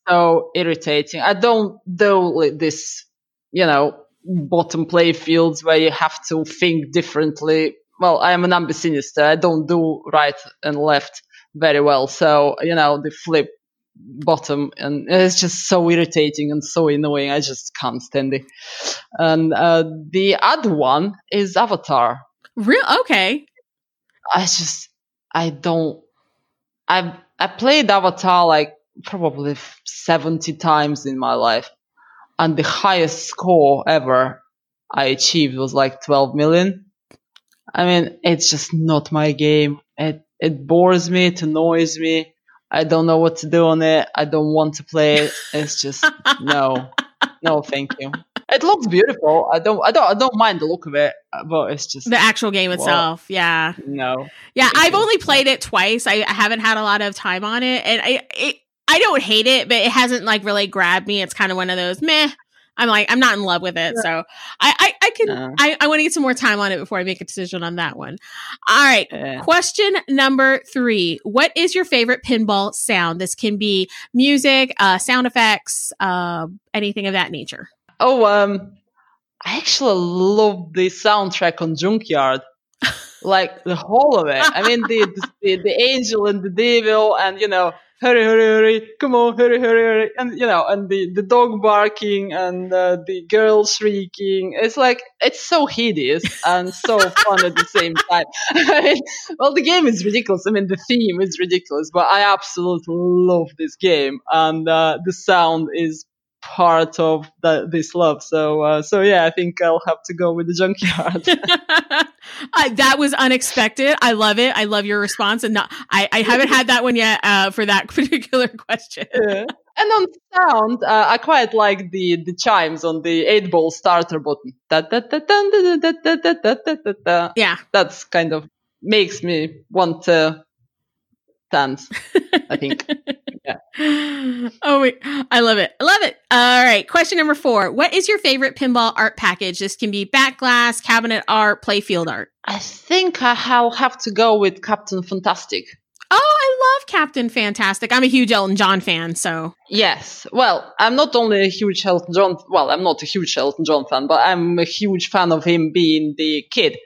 so irritating. I don't do this, you know, bottom play fields where you have to think differently. Well, I am an ambisinister. I don't do right and left very well. So, you know, the flip bottom and it's just so irritating and so annoying. I just can't stand it. And uh, the other one is Avatar. Real okay. I just I don't I I played Avatar like probably 70 times in my life and the highest score ever I achieved was like 12 million. I mean, it's just not my game. It it bores me, it annoys me. I don't know what to do on it. I don't want to play it. It's just no. No, thank you. it looks beautiful. I don't, I don't, I don't mind the look of it, but it's just the actual game itself. Well, yeah, no, yeah. I've only played it twice. I, I, haven't had a lot of time on it, and I, it, I don't hate it, but it hasn't like really grabbed me. It's kind of one of those meh. I'm like, I'm not in love with it. So I, I, I can, uh, I, I want to get some more time on it before I make a decision on that one. All right. Yeah. Question number three. What is your favorite pinball sound? This can be music, uh, sound effects, uh, anything of that nature. Oh, um, I actually love the soundtrack on Junkyard. like the whole of it. I mean, the, the, the angel and the devil and, you know, hurry, hurry, hurry, come on, hurry, hurry, hurry. And, you know, and the, the dog barking and uh, the girl shrieking. It's like, it's so hideous and so fun at the same time. well, the game is ridiculous. I mean, the theme is ridiculous, but I absolutely love this game. And uh, the sound is part of the, this love. So, uh, so yeah, I think I'll have to go with the junkyard. that was unexpected. I love it. I love your response, and not, I, I haven't had that one yet uh, for that particular question. Yeah. And on sound, uh, I quite like the the chimes on the eight ball starter button. Yeah, that's kind of makes me want to dance. I think. Yeah. Oh, wait. I love it. I love it. All right. Question number four. What is your favorite pinball art package? This can be backglass, cabinet art, playfield art. I think I'll have to go with Captain Fantastic. Oh, I love Captain Fantastic. I'm a huge Elton John fan, so. Yes. Well, I'm not only a huge Elton John, well, I'm not a huge Elton John fan, but I'm a huge fan of him being the kid,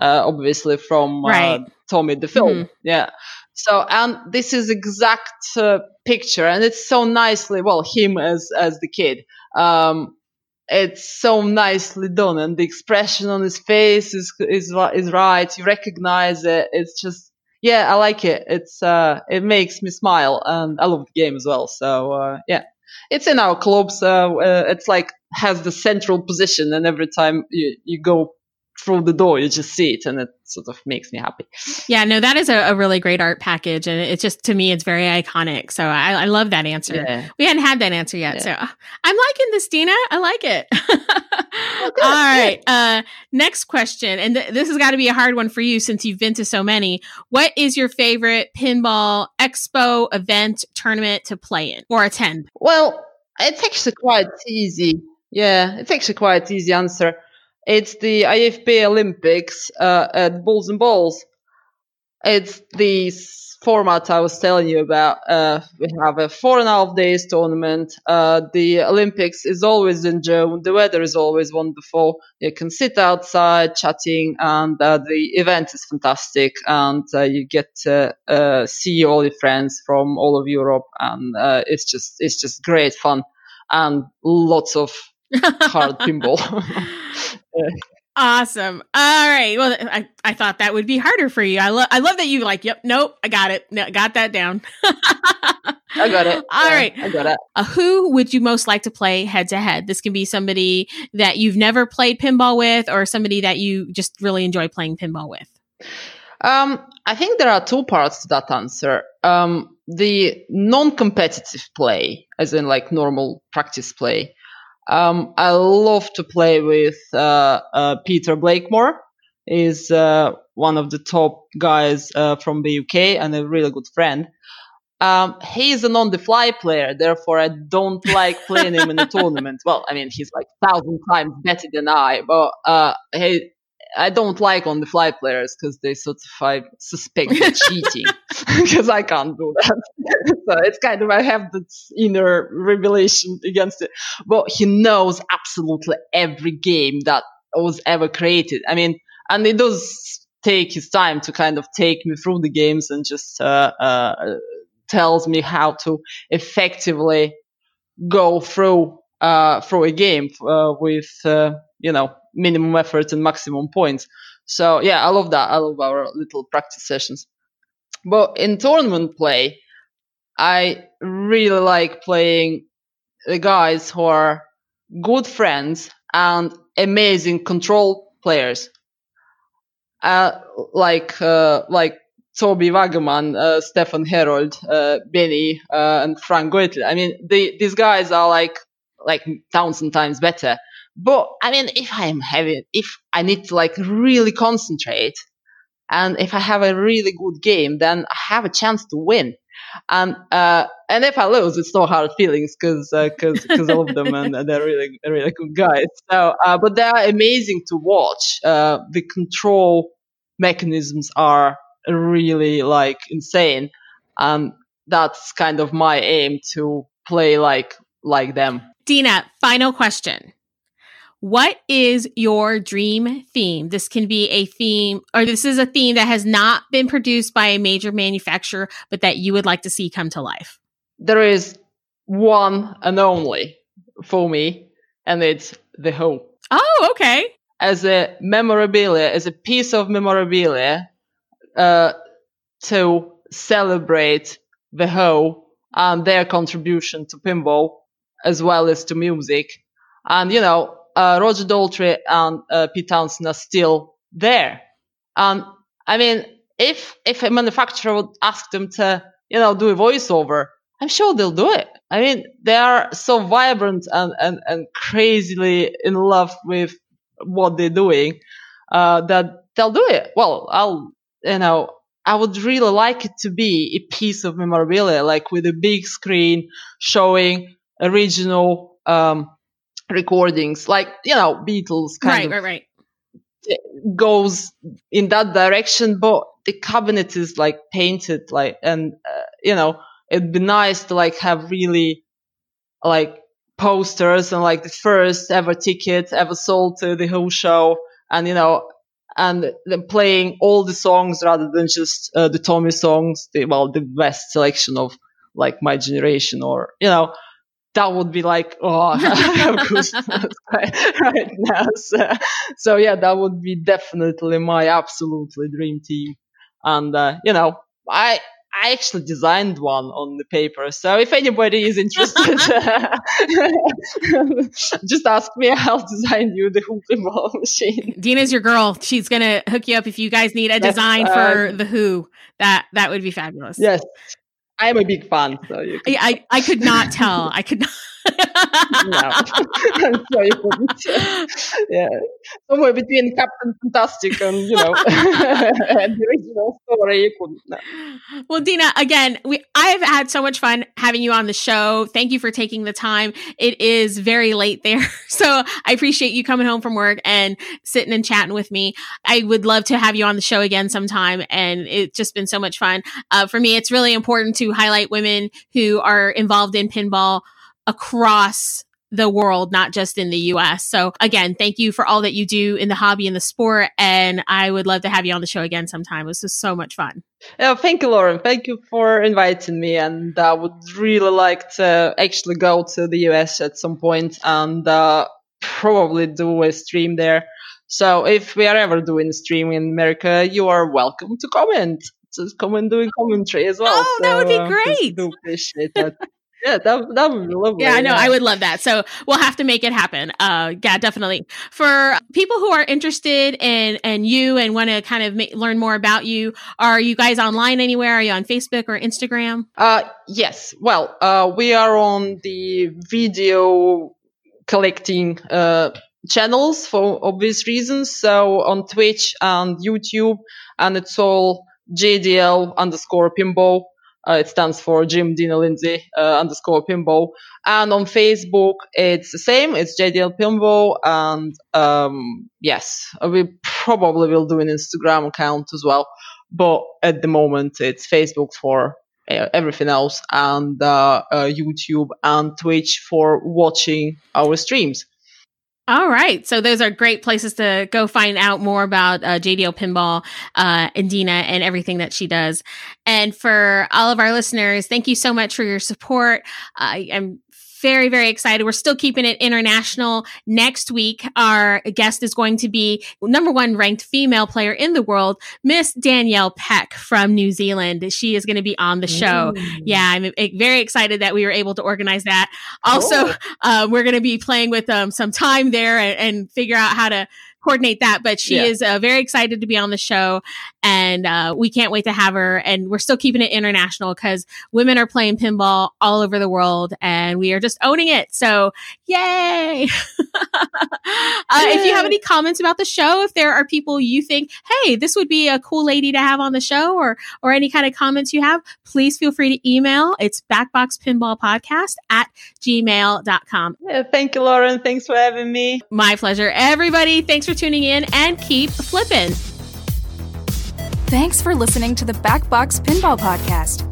uh, obviously from uh, right. Tommy the film. Mm-hmm. Yeah. So, and this is exact uh, picture, and it's so nicely, well, him as as the kid. Um, it's so nicely done, and the expression on his face is is is right. You recognize it. It's just, yeah, I like it. It's uh, it makes me smile, and I love the game as well. So, uh, yeah, it's in our clubs. Uh, uh it's like has the central position, and every time you you go through the door, you just see it, and it sort of makes me happy. Yeah, no, that is a, a really great art package, and it's just to me, it's very iconic. So I, I love that answer. Yeah. We hadn't had that answer yet, yeah. so I'm liking this, Dina. I like it. oh, All right, uh, next question, and th- this has got to be a hard one for you since you've been to so many. What is your favorite pinball expo event tournament to play in or attend? Well, it's actually quite easy. Yeah, it's actually quite easy answer. It's the IFB Olympics uh, at Bulls and Balls. It's the format I was telling you about. Uh, we have a four and a half days tournament. Uh, the Olympics is always in June. The weather is always wonderful. You can sit outside chatting, and uh, the event is fantastic. And uh, you get to uh, see all your friends from all of Europe, and uh, it's just it's just great fun and lots of hard pinball. Awesome. All right. Well, I, I thought that would be harder for you. I love I love that you like. Yep. Nope. I got it. No, got that down. I got it. All yeah, right. I got it. Uh, who would you most like to play head to head? This can be somebody that you've never played pinball with, or somebody that you just really enjoy playing pinball with. Um, I think there are two parts to that answer. Um, the non-competitive play, as in like normal practice play um, I love to play with uh, uh, Peter Blakemore. He's uh, one of the top guys uh, from the UK and a really good friend. Um, he's an on-the-fly player, therefore I don't like playing him in the tournament. Well, I mean, he's like thousand times better than I, but uh, he I don't like on the fly players because they sort of I suspect cheating because I can't do that. so it's kind of I have this inner revelation against it. But he knows absolutely every game that was ever created. I mean, and it does take his time to kind of take me through the games and just uh, uh, tells me how to effectively go through uh, through a game uh, with uh, you know minimum effort and maximum points. So yeah, I love that. I love our little practice sessions. But in tournament play, I really like playing the guys who are good friends and amazing control players. Uh, like uh, like Toby Wagaman, uh, Stefan Herold, uh, Benny, uh, and Frank Goethe. I mean, they, these guys are like like thousand times better But I mean, if I'm having, if I need to like really concentrate, and if I have a really good game, then I have a chance to win. And uh, and if I lose, it's no hard feelings because because uh, I love them and they're really really good guys. So, uh, but they are amazing to watch. Uh, the control mechanisms are really like insane, and that's kind of my aim to play like like them. Dina, final question. What is your dream theme? This can be a theme, or this is a theme that has not been produced by a major manufacturer, but that you would like to see come to life. There is one and only for me, and it's the Who. Oh, okay. As a memorabilia, as a piece of memorabilia, uh, to celebrate the Who and their contribution to pinball as well as to music. And, you know, uh, Roger Daltrey and uh, Pete Townshend are still there. And I mean, if if a manufacturer would ask them to, you know, do a voiceover, I'm sure they'll do it. I mean, they are so vibrant and and, and crazily in love with what they're doing uh, that they'll do it. Well, I'll, you know, I would really like it to be a piece of memorabilia, like with a big screen showing original um, recordings, like you know Beatles kind right, of right, right. goes in that direction, but the cabinet is like painted, like and uh, you know it'd be nice to like have really like posters and like the first ever ticket ever sold to the whole show, and you know. And then playing all the songs rather than just uh, the Tommy songs, the, well, the best selection of like my generation, or you know, that would be like, oh, I have goosebumps right now. So, so, yeah, that would be definitely my absolutely dream team. And, uh, you know, I, I actually designed one on the paper. So if anybody is interested, just ask me. I'll design you the Who pinball machine. Dina's your girl. She's going to hook you up if you guys need a design for uh, the Who. That, that would be fabulous. Yes. I'm a big fan, so you I, I, I could not tell. I could not. No, I'm sorry Yeah, somewhere between Captain Fantastic and you know and the original story, you couldn't. No. Well, Dina, again, we I've had so much fun having you on the show. Thank you for taking the time. It is very late there, so I appreciate you coming home from work and sitting and chatting with me. I would love to have you on the show again sometime, and it's just been so much fun. Uh, for me, it's really important to highlight women who are involved in pinball across the world, not just in the US. So again, thank you for all that you do in the hobby and the sport. And I would love to have you on the show again sometime. It was just so much fun. Yeah, thank you, Lauren. Thank you for inviting me. And I would really like to actually go to the US at some point and uh, probably do a stream there. So if we are ever doing a stream in America, you are welcome to comment. Just come and do a commentary as well. Oh, so, that would be great. Uh, do appreciate that. yeah, that, that would be lovely. Yeah, I know. I would love that. So we'll have to make it happen. Uh, yeah, definitely. For people who are interested in, in you and want to kind of make, learn more about you, are you guys online anywhere? Are you on Facebook or Instagram? Uh, yes. Well, uh, we are on the video collecting, uh, channels for obvious reasons. So on Twitch and YouTube, and it's all JDL underscore pinball. Uh, it stands for Jim Dina Lindsay uh, underscore pinball. And on Facebook, it's the same. It's JDL pinball. And um, yes, we probably will do an Instagram account as well. But at the moment, it's Facebook for uh, everything else and uh, uh, YouTube and Twitch for watching our streams. All right. So those are great places to go find out more about uh, JDL Pinball uh, and Dina and everything that she does. And for all of our listeners, thank you so much for your support. I am very, very excited. We're still keeping it international. Next week, our guest is going to be number one ranked female player in the world, Miss Danielle Peck from New Zealand. She is going to be on the show. Ooh. Yeah, I'm very excited that we were able to organize that. Also, uh, we're going to be playing with um, some time there and, and figure out how to coordinate that, but she Yeah. is uh, very excited to be on the show, and uh, we can't wait to have her. And we're still keeping it international because women are playing pinball all over the world, and we are just owning it. So, yay! uh, If you have any comments about the show, if there are people you think, hey, this would be a cool lady to have on the show, or or any kind of comments you have, please feel free to email. It's backboxpinballpodcast at gmail.com. Yeah, thank you, Lauren. Thanks for having me. My pleasure. Everybody, thanks for tuning in and keep flipping. Thanks for listening to the Backbox Pinball Podcast.